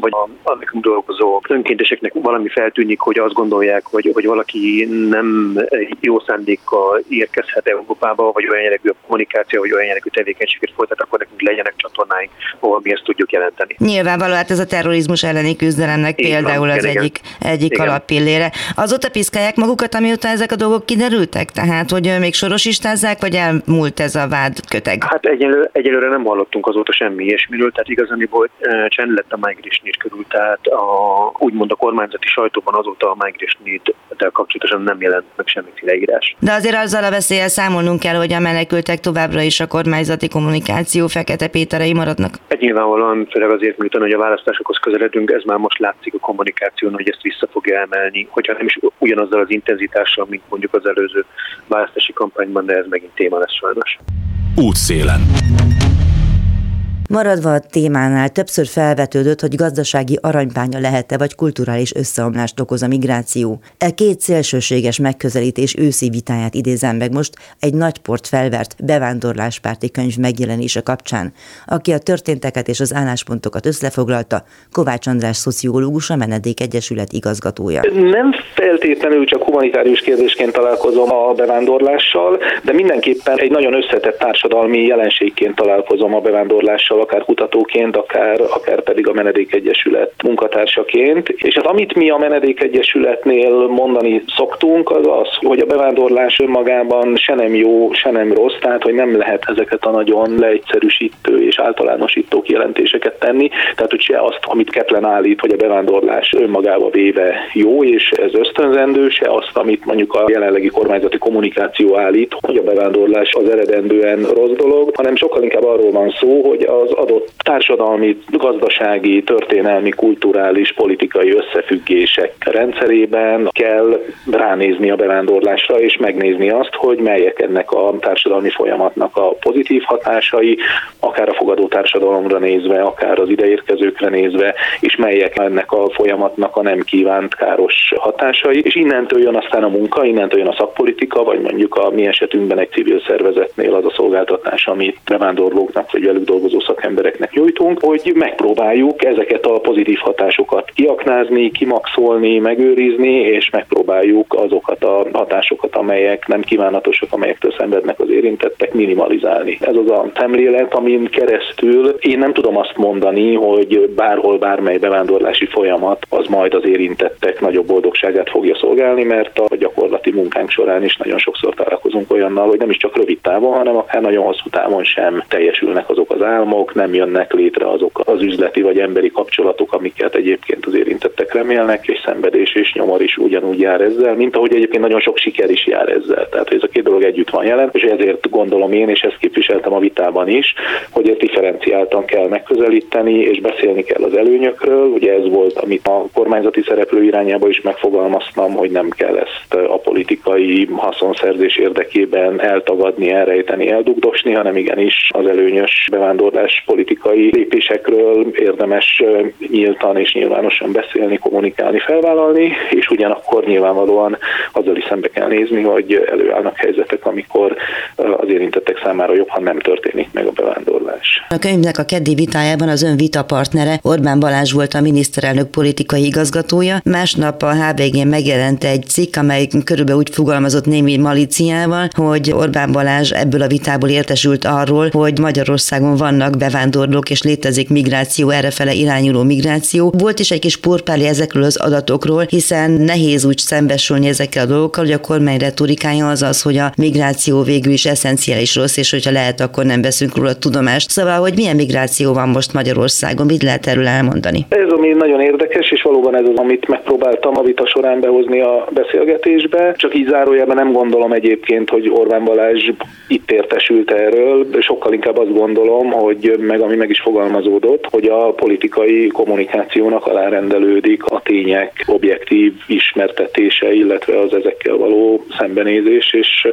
vagy a, a nekünk dolgozó önkénteseknek valami feltűnik, hogy azt gondolják, hogy, hogy valaki nem jó szándékkal érkezhet Európába, vagy olyan jellegű kommunikáció, vagy olyan jellegű tevékenységet folytat, akkor nekünk legyenek csatornáink, ahol mi ezt tudjuk jelenteni. Nyilvánvaló, hát ez a terrorizmus elleni küzdelemnek Így például van, az igen, egyik, egyik igen. alappillére. Azóta piszkálják magukat, amióta ezek a dolgok kiderültek? Tehát, hogy még sorosistázzák, vagy elmúlt ez a vád köteg? Hát egyelőre, egyelőre nem hallottunk azóta semmi ilyesmiről, tehát igazániból csend lett a migration körül, tehát a, úgymond a kormányzati sajtóban azóta a migration de kapcsolatosan nem jelent meg semmiféle írás. De azért azzal a veszélyel számolnunk kell, hogy a menekültek továbbra is a kormányzati kommunikáció fekete péterei maradnak. Egy nyilvánvalóan, főleg azért, miután hogy a választásokhoz közeledünk, ez már most látszik a kommunikáción, hogy ezt vissza fogja emelni, hogyha nem is ugyanazzal az intenzitással, mint mondjuk az előző választási kampányban, de ez megint téma lesz sajnos. Útszélen. Maradva a témánál többször felvetődött, hogy gazdasági aranybánya lehet-e vagy kulturális összeomlást okoz a migráció. E két szélsőséges megközelítés őszi vitáját idézem meg most egy nagy port felvert bevándorláspárti könyv megjelenése kapcsán, aki a történteket és az álláspontokat összefoglalta, Kovács András szociológus, a Menedék Egyesület igazgatója. Nem feltétlenül csak humanitárius kérdésként találkozom a bevándorlással, de mindenképpen egy nagyon összetett társadalmi jelenségként találkozom a bevándorlással akár kutatóként, akár, akár pedig a Menedékegyesület munkatársaként. És hát amit mi a Menedékegyesületnél mondani szoktunk, az az, hogy a bevándorlás önmagában se nem jó, se nem rossz, tehát hogy nem lehet ezeket a nagyon leegyszerűsítő és általánosító kijelentéseket tenni, tehát hogy se azt, amit Keplen állít, hogy a bevándorlás önmagába véve jó, és ez ösztönzendő, se azt, amit mondjuk a jelenlegi kormányzati kommunikáció állít, hogy a bevándorlás az eredendően rossz dolog, hanem sokkal inkább arról van szó, hogy az adott társadalmi, gazdasági, történelmi, kulturális, politikai összefüggések rendszerében kell ránézni a bevándorlásra, és megnézni azt, hogy melyek ennek a társadalmi folyamatnak a pozitív hatásai, akár a fogadó társadalomra nézve, akár az ideérkezőkre nézve, és melyek ennek a folyamatnak a nem kívánt káros hatásai. És innentől jön aztán a munka, innentől jön a szakpolitika, vagy mondjuk a mi esetünkben egy civil szervezetnél az a szolgáltatás, amit bevándorlóknak vagy velük dolgozó szakembereknek nyújtunk, hogy megpróbáljuk ezeket a pozitív hatásokat kiaknázni, kimaxolni, megőrizni, és megpróbáljuk azokat a hatásokat, amelyek nem kívánatosak, amelyektől szenvednek az érintettek, minimalizálni. Ez az a szemlélet, amin keresztül én nem tudom azt mondani, hogy bárhol bármely bevándorlási folyamat az majd az érintettek nagyobb boldogságát fogja szolgálni, mert a gyakorlati munkánk során is nagyon sokszor találkozunk olyannal, hogy nem is csak rövid távon, hanem akár nagyon hosszú távon sem teljesülnek azok az álmok, nem jönnek létre azok az üzleti vagy emberi kapcsolatok, amiket egyébként az érintettek remélnek, és szenvedés és nyomor is ugyanúgy jár ezzel, mint ahogy egyébként nagyon sok siker is jár ezzel. Tehát ez a két dolog együtt van jelen, és ezért gondolom én, és ezt képviseltem a vitában is, hogy ezt differenciáltan kell megközelíteni, és beszélni kell az előnyökről. Ugye ez volt, amit a kormányzati szereplő irányába is megfogalmaztam, hogy nem kell ezt a politikai haszonszerzés érdekében eltagadni, elrejteni, eldugdosni, hanem igenis az előnyös bevándorlás politikai lépésekről érdemes nyíltan és nyilvánosan beszélni, kommunikálni, felvállalni, és ugyanakkor nyilvánvalóan azzal is szembe kell nézni, hogy előállnak helyzetek, amikor az érintettek számára jobb, ha nem történik meg a bevándorlás. A könyvnek a keddi vitájában az ön vitapartnere Orbán Balázs volt a miniszterelnök politikai igazgatója. Másnap a HVG megjelent egy cikk, amely körülbelül úgy fogalmazott némi maliciával, hogy Orbán Balázs ebből a vitából értesült arról, hogy Magyarországon vannak bevándorlók és létezik migráció, errefele irányuló migráció. Volt is egy kis porpáli ezekről az adatokról, hiszen nehéz úgy szembesülni ezekkel a dolgokkal, hogy a kormány retorikája az az, hogy a migráció végül is eszenciális rossz, és hogyha lehet, akkor nem veszünk róla tudomást. Szóval, hogy milyen migráció van most Magyarországon, mit lehet erről elmondani? Ez ami nagyon érdekes, és valóban ez az, amit megpróbáltam a vita során behozni a beszélgetésbe. Csak így zárójelben nem gondolom egyébként, hogy Orbán Balázs itt értesült erről, sokkal inkább azt gondolom, hogy meg ami meg is fogalmazódott, hogy a politikai kommunikációnak alárendelődik a tények objektív ismertetése, illetve az ezekkel való szembenézés, és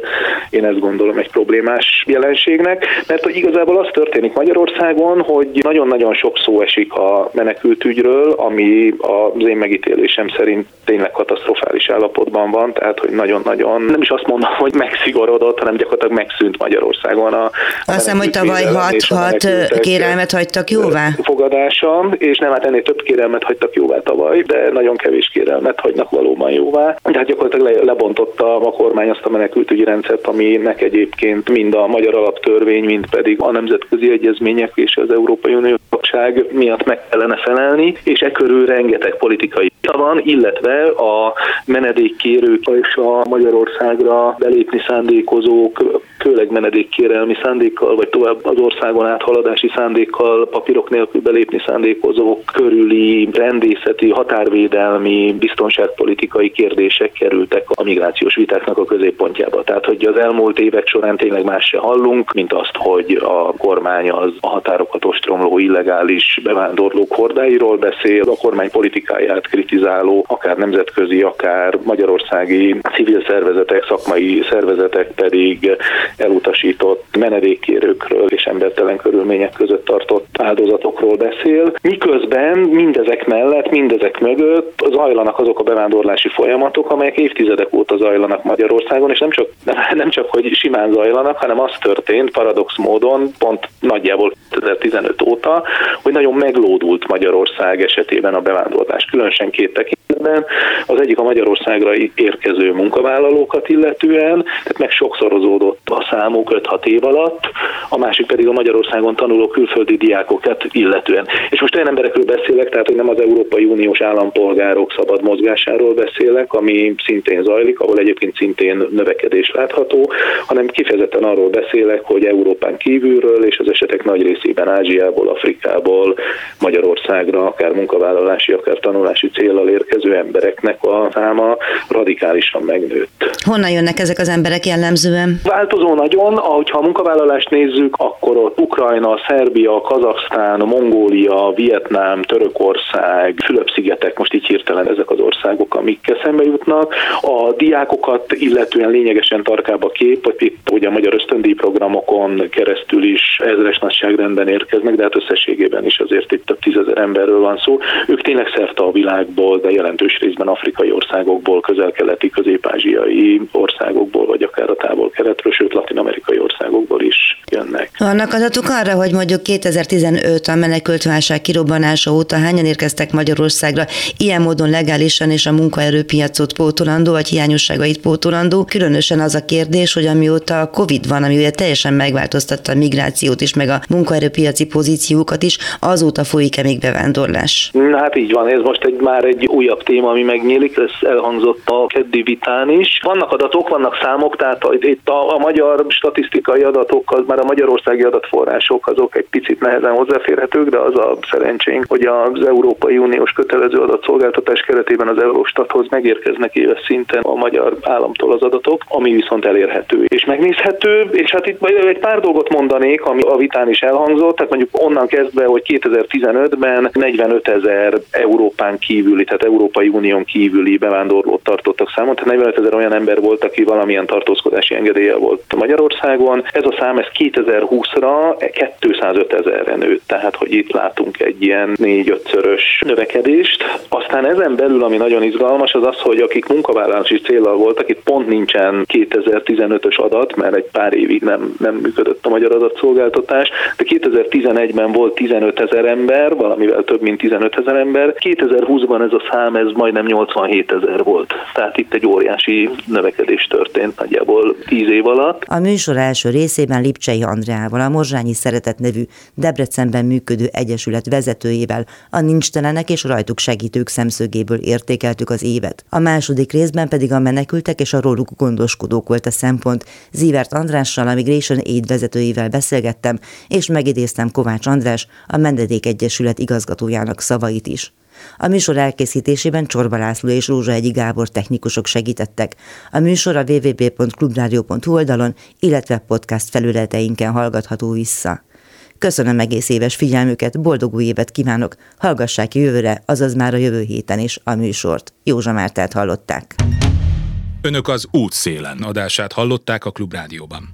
én ezt gondolom egy problémás jelenségnek, mert hogy igazából az történik Magyarországon, hogy nagyon-nagyon sok szó esik a menekültügyről, ami az én megítélésem szerint tényleg katasztrofális állapotban van, tehát hogy nagyon-nagyon, nem is azt mondom, hogy megszigorodott, hanem gyakorlatilag megszűnt Magyarországon a, a Azt hiszem, hogy tavaly 6-6 kérelmet hagytak jóvá. Fogadása, és nem hát ennél több kérelmet hagytak jóvá tavaly, de nagyon kevés kérelmet hagynak valóban jóvá. Tehát gyakorlatilag le, lebontotta a kormány azt a menekültügyi rendszert, aminek egyébként mind a magyar alaptörvény, mind pedig a nemzetközi egyezmények és az Európai Unió tagság miatt meg kellene felelni, és e körül rengeteg politikai vita van, illetve a menedékkérők és a Magyarországra belépni szándékozók, főleg menedékkérelmi szándékkal, vagy tovább az országon áthaladási szándékkal, papírok nélkül belépni szándékozók körüli rendészeti, határvédelmi, biztonságpolitikai kérdések kerültek a migrációs vitáknak a középpontjába. Tehát, hogy az elmúlt évek során tényleg más se hallunk, mint azt, hogy a kormány az a határokat ostromló illegális bevándorlók hordáiról beszél, a kormány politikáját kritizáló, akár nemzetközi, akár magyarországi civil szervezetek, szakmai szervezetek pedig elutasított menedékkérőkről és embertelen körülmények között tartott áldozatokról beszél. Miközben mindezek mellett, mindezek mögött zajlanak azok a bevándorlási folyamatok, amelyek évtizedek óta zajlanak Magyarországon, és nem csak, nem csak hogy simán zajlanak, hanem az történt paradox módon, pont nagyjából 2015 óta, hogy nagyon meglódult Magyarország esetében a bevándorlás különösen két tekintetben. Az egyik a Magyarországra érkező munkavállalókat illetően, tehát meg sokszorozódott a számuk 5-6 év alatt, a másik pedig a Magyarországon tanuló külföldi diákokat illetően. És most olyan emberekről beszélek, tehát hogy nem az Európai Uniós állampolgárok szabad mozgásáról beszélek, ami szintén zajlik, ahol egyébként szintén növekedés látható, hanem kifejezetten arról beszélek, hogy Európán kívülről és az esetek nagy részében Ázsiából, Afrikából, Magyarországra, akár munkavállalási, akár tanulási célral érkező embereknek a száma radikálisan megnőtt. Honnan jönnek ezek az emberek jellemzően? Változó nagyon, ahogyha a munkavállalást nézzük, akkor ott Ukrajna, Szerbia, Kazaksztán, Mongólia, Vietnám, Törökország, Fülöp-szigetek, most így hirtelen ezek az országok, amikkel szembe jutnak. A diákokat illetően lényegesen tarkább a kép, hogy itt ugye a magyar ösztöndíj programokon keresztül is ezres nagyságrendben érkeznek, de hát összességében is azért itt több tízezer emberről van szó. Ők tényleg szerte a világból, de jelentős részben afrikai országokból, közel-keleti, közép-ázsiai országokból, vagy akár a távol-keletről, sőt latin-amerikai országokból is jönnek. Vannak adatok arra, hogy mondjuk 2015 a menekült válság kirobbanása óta hányan érkeztek Magyarországra ilyen módon legálisan és a munkaerőpiacot pótolandó, vagy hiányosságait pótolandó. Különösen az a kérdés, hogy amióta a Covid van, ami ugye teljesen megváltoztatta a migrációt is, meg a munkaerőpiaci pozíciókat is, azóta folyik-e még bevándorlás? Hát így van, ez most egy, már egy újabb téma, ami megnyílik, ez elhangzott a keddi vitán is. Vannak adatok, vannak számok, tehát itt a, a magyar statisztikai adatok, az már a magyarországi adatforrások azok egy picit nehezen hozzáférhetők, de az a szerencsénk, hogy az Európai Uniós kötelező adatszolgáltatás keretében az Eurostathoz megérkeznek éves szinten a magyar államtól az adatok, ami viszont elérhető és megnézhető, és hát itt egy pár dolgot mondanék, ami a vitán is elhangzott, tehát mondjuk onnan kezdve, hogy 2015-ben 45 ezer Európán kívüli, tehát Európai Unión kívüli bevándorlót tartottak számon, tehát 45 ezer olyan ember volt, aki valamilyen tartózkodási engedélye volt Magyarországon. Ez a szám ez 2020-ra 205 ezerre nőtt, tehát hogy itt látunk egy ilyen 4-5-szörös növekedést. Aztán ezen belül, ami nagyon izgalmas, az az, hogy akik munkavállalási célral voltak, itt pont nincsen 2015-ös adat, mert egy pár évig nem, nem működött a magyar adatszolgáltatás, de 2011-ben volt 15 ezer ember, valamivel több mint 15 ezer ember, 2020-ban ez a szám ez majdnem 87 ezer volt. Tehát itt egy óriási növekedés történt nagyjából 10 év alatt. A műsor első részében Lipcsei Andreával, a Morzsányi Szeretet nevű Debrecenben működő egyesület vezetőjével, a nincstelenek és rajtuk segítők szemszögéből értékeltük az évet. A második részben pedig a menekültek és a róluk gondoskodók volt a szempont. Zivert Andrással, a Migration Aid vezetőjével beszélgettem, és megidéztem Kovács András, a Mendedék Egyesület igazgatójának szavait is. A műsor elkészítésében Csorba László és Rózsa Egyi Gábor technikusok segítettek. A műsor a www.clubradio.hu oldalon, illetve podcast felületeinken hallgatható vissza. Köszönöm egész éves figyelmüket, boldog új évet kívánok, hallgassák jövőre, azaz már a jövő héten is a műsort. Józsa Mártát hallották. Önök az útszélen adását hallották a Klubrádióban.